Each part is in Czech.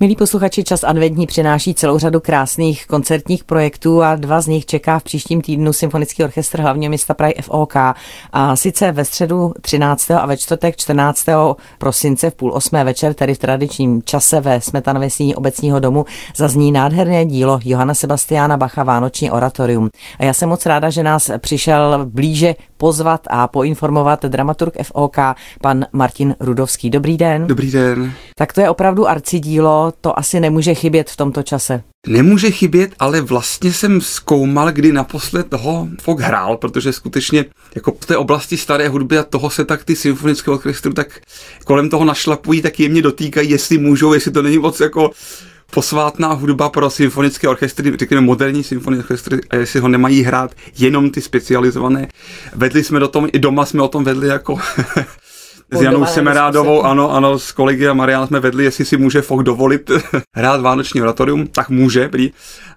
Milí posluchači, čas adventní přináší celou řadu krásných koncertních projektů a dva z nich čeká v příštím týdnu Symfonický orchestr hlavního města Prahy FOK. A sice ve středu 13. a ve čtvrtek 14. prosince v půl osmé večer, tedy v tradičním čase ve Smetanově síni obecního domu, zazní nádherné dílo Johana Sebastiana Bacha Vánoční oratorium. A já jsem moc ráda, že nás přišel blíže pozvat a poinformovat dramaturg FOK, pan Martin Rudovský. Dobrý den. Dobrý den. Tak to je opravdu arcidílo, to asi nemůže chybět v tomto čase. Nemůže chybět, ale vlastně jsem zkoumal, kdy naposled toho Fok hrál, protože skutečně jako v té oblasti staré hudby a toho se tak ty symfonické orchestry tak kolem toho našlapují, tak jemně dotýkají, jestli můžou, jestli to není moc jako posvátná hudba pro symfonické orchestry, řekněme moderní symfonické orchestry, a jestli ho nemají hrát jenom ty specializované. Vedli jsme do tom, i doma jsme o tom vedli jako s Janou Semerádovou, ano, ano, s kolegy a Marian jsme vedli, jestli si může Fok dovolit hrát Vánoční oratorium, tak může, prý.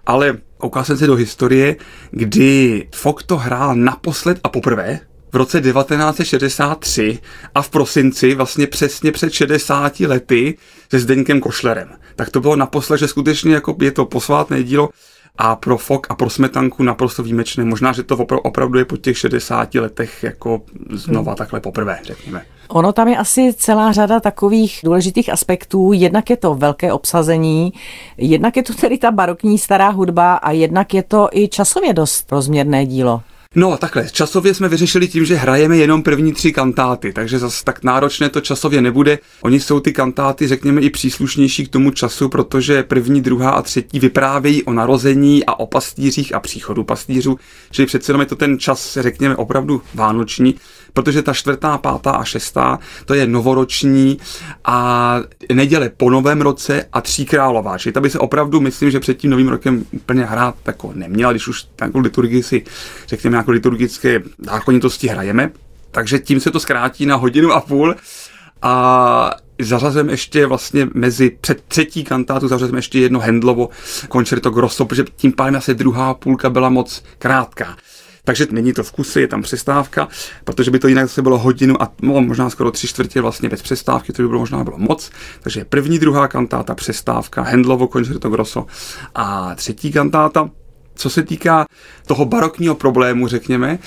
ale koukal jsem se do historie, kdy Fok to hrál naposled a poprvé, v roce 1963 a v prosinci, vlastně přesně před 60 lety, se Zdeňkem Košlerem. Tak to bylo naposled, že skutečně jako je to posvátné dílo a pro Fok a pro Smetanku naprosto výjimečné. Možná, že to opravdu je po těch 60 letech jako znova hmm. takhle poprvé, řekněme. Ono tam je asi celá řada takových důležitých aspektů. Jednak je to velké obsazení, jednak je to tedy ta barokní stará hudba a jednak je to i časově dost rozměrné dílo. No takhle, časově jsme vyřešili tím, že hrajeme jenom první tři kantáty, takže zase tak náročné to časově nebude. Oni jsou ty kantáty, řekněme, i příslušnější k tomu času, protože první, druhá a třetí vyprávějí o narození a o pastýřích a příchodu pastýřů, čili přece jenom je to ten čas, řekněme, opravdu vánoční protože ta čtvrtá, pátá a šestá, to je novoroční a neděle po novém roce a tří králová. Čili ta by se opravdu, myslím, že před tím novým rokem úplně hrát jako neměla, když už takovou liturgii si, řekněme, jako liturgické zákonitosti hrajeme. Takže tím se to zkrátí na hodinu a půl a zařazujeme ještě vlastně mezi před třetí kantátu zařazujeme ještě jedno Hendlovo koncerto grosso, protože tím pádem asi druhá půlka byla moc krátká. Takže není to v kuse, je tam přestávka, protože by to jinak zase bylo hodinu a no, možná skoro tři čtvrtě vlastně bez přestávky, to by bylo možná bylo moc. Takže první, druhá kantáta, přestávka, Hendlovo koncerto grosso a třetí kantáta. Co se týká toho barokního problému, řekněme,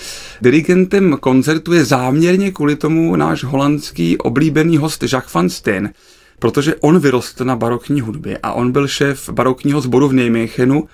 dirigentem koncertu je záměrně kvůli tomu náš holandský oblíbený host Jacques van Steen, protože on vyrostl na barokní hudbě a on byl šéf barokního sboru v Nijmechenu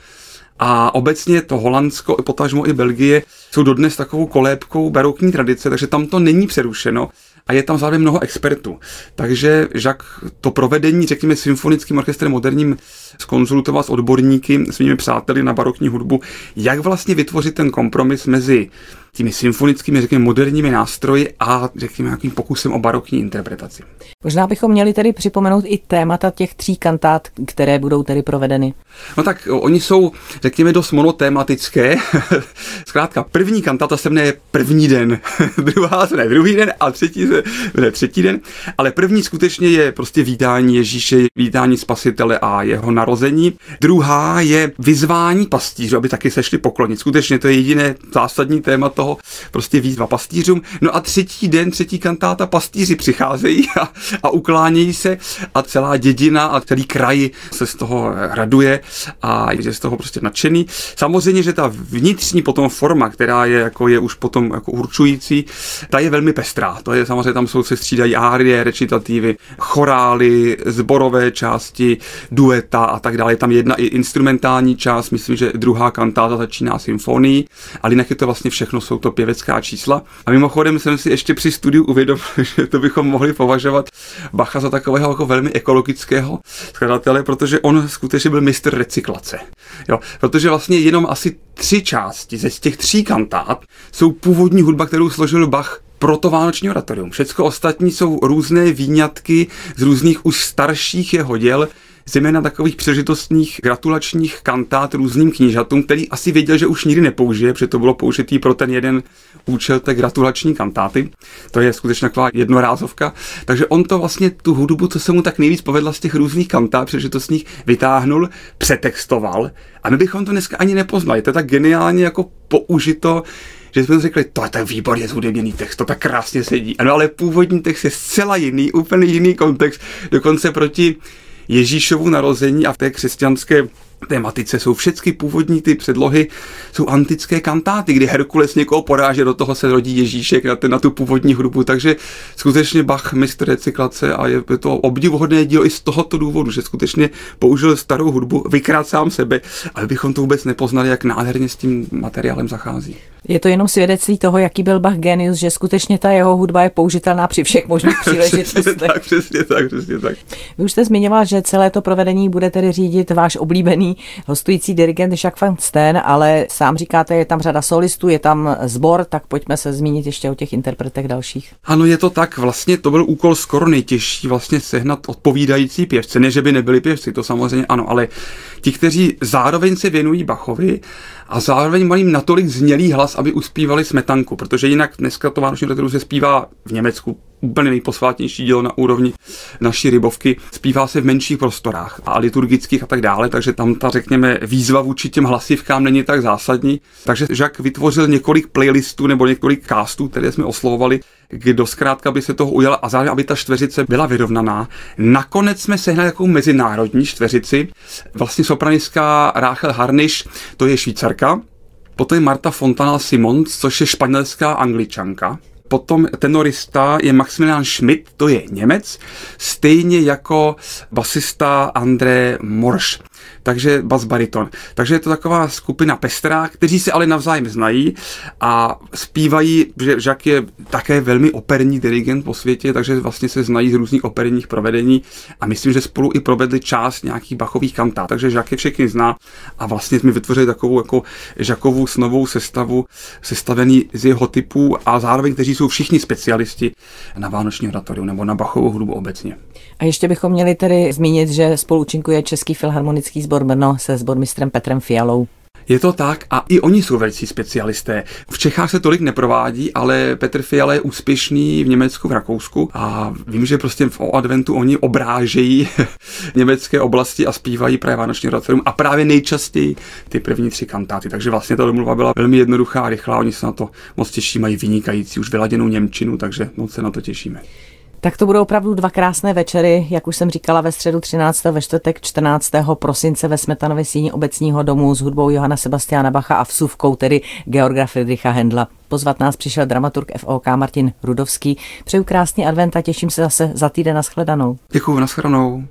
a obecně to Holandsko, potažmo i Belgie jsou dodnes takovou kolébkou barokní tradice, takže tam to není přerušeno a je tam zároveň mnoho expertů. Takže Jacques to provedení, řekněme, symfonickým orchestrem moderním skonzultoval s odborníky, svými přáteli na barokní hudbu, jak vlastně vytvořit ten kompromis mezi těmi symfonickými, řekněme, moderními nástroji a, řekněme, nějakým pokusem o barokní interpretaci. Možná bychom měli tedy připomenout i témata těch tří kantát, které budou tedy provedeny. No tak oni jsou, řekněme, dost monotématické. Zkrátka, první kantata se jmenuje první den, druhá se ne druhý den a třetí se ne třetí den, ale první skutečně je prostě vítání Ježíše, vítání spasitele a jeho narození. Druhá je vyzvání pastířů, aby taky sešli poklonit. Skutečně to je jediné zásadní téma toho, prostě výzva pastýřům. No a třetí den, třetí kantáta, pastýři přicházejí a, a uklánějí se a celá dědina a celý kraj se z toho raduje a je z toho prostě nadšený. Samozřejmě, že ta vnitřní potom forma, která je, jako je už potom jako určující, ta je velmi pestrá. To je samozřejmě, tam jsou se střídají árie, recitativy, chorály, zborové části, dueta a tak dále. Je tam jedna i instrumentální část, myslím, že druhá kantáta začíná symfonii, ale jinak je to vlastně všechno, jsou to pěvecká čísla. A mimochodem jsem si ještě při studiu uvědomil, že to bychom mohli považovat Bacha za takového jako velmi ekologického skladatele, protože on skutečně byl mistr recyklace. Jo, protože vlastně jenom asi tři části ze těch tří kantát jsou původní hudba, kterou složil Bach pro to vánoční oratorium. Všecko ostatní jsou různé výňatky z různých už starších jeho děl, zejména takových příležitostných gratulačních kantát různým knížatům, který asi věděl, že už nikdy nepoužije, protože to bylo použitý pro ten jeden účel té gratulační kantáty. To je skutečně taková jednorázovka. Takže on to vlastně tu hudbu, co se mu tak nejvíc povedla z těch různých kantát příležitostných, vytáhnul, přetextoval a my bychom to dneska ani nepoznali. To je tak geniálně jako použito že jsme řekli, to je ten výborně zhudebněný text, to tak krásně sedí. Ano, ale původní text je zcela jiný, úplně jiný kontext, dokonce proti Ježíšovu narození a v té křesťanské tématice jsou všechny původní ty předlohy, jsou antické kantáty, kdy Herkules někoho poráže, do toho se rodí Ježíšek na, ten, na tu původní hudbu, takže skutečně Bach mistr recyklace a je to obdivuhodné dílo i z tohoto důvodu, že skutečně použil starou hudbu, vykrát sám sebe, ale bychom to vůbec nepoznali, jak nádherně s tím materiálem zachází. Je to jenom svědectví toho, jaký byl Bach genius, že skutečně ta jeho hudba je použitelná při všech možných příležitostech. přesně tak, přesně tak, přesně tak. Vy už jste zmiňoval, že celé to provedení bude tedy řídit váš oblíbený hostující dirigent Jacques van Steen, ale sám říkáte, je tam řada solistů, je tam zbor, tak pojďme se zmínit ještě o těch interpretech dalších. Ano, je to tak, vlastně to byl úkol skoro nejtěžší, vlastně sehnat odpovídající pěvce, ne, že by nebyli pěvci, to samozřejmě ano, ale ti, kteří zároveň se věnují Bachovi a zároveň mají natolik znělý hlas, aby uspívali smetanku, protože jinak dneska to Vánoční se zpívá v Německu úplně nejposvátnější dílo na úrovni naší rybovky. Zpívá se v menších prostorách a liturgických a tak dále, takže tam ta, řekněme, výzva vůči těm hlasivkám není tak zásadní. Takže Žak vytvořil několik playlistů nebo několik castů, které jsme oslovovali, kdo zkrátka by se toho ujal a zároveň, aby ta čtveřice byla vyrovnaná. Nakonec jsme sehnali jako mezinárodní čtveřici, vlastně sopranistka Rachel Harniš, to je švýcarka, Potom je Marta Fontana Simons, což je španělská angličanka. Potom tenorista je Maximilian Schmidt, to je Němec, stejně jako basista André Morš takže bas bariton. Takže je to taková skupina pestrá, kteří se ale navzájem znají a zpívají, že Žak je také velmi operní dirigent po světě, takže vlastně se znají z různých operních provedení a myslím, že spolu i provedli část nějakých bachových kantát, takže Žak je všechny zná a vlastně jsme vytvořili takovou jako Žakovou snovou sestavu, sestavený z jeho typů a zároveň, kteří jsou všichni specialisti na Vánoční oratorium nebo na Bachovou hudbu obecně. A ještě bychom měli tedy zmínit, že spoluúčinkuje Český filharmonický sbor Brno se sbormistrem Petrem Fialou. Je to tak a i oni jsou velicí specialisté. V Čechách se tolik neprovádí, ale Petr Fiala je úspěšný v Německu, v Rakousku a vím, že prostě v adventu oni obrážejí německé oblasti a zpívají právě Vánoční oratorium a právě nejčastěji ty první tři kantáty. Takže vlastně ta domluva byla velmi jednoduchá a rychlá, oni se na to moc těší, mají vynikající už vyladěnou Němčinu, takže moc se na to těšíme. Tak to budou opravdu dva krásné večery, jak už jsem říkala, ve středu 13. ve čtvrtek 14. prosince ve Smetanově síni obecního domu s hudbou Johana Sebastiana Bacha a vsuvkou, tedy Georga Friedricha Hendla. Pozvat nás přišel dramaturg FOK Martin Rudovský. Přeju krásný advent a těším se zase za týden na shledanou. Děkuji, na shledanou.